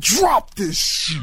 Drop this shit.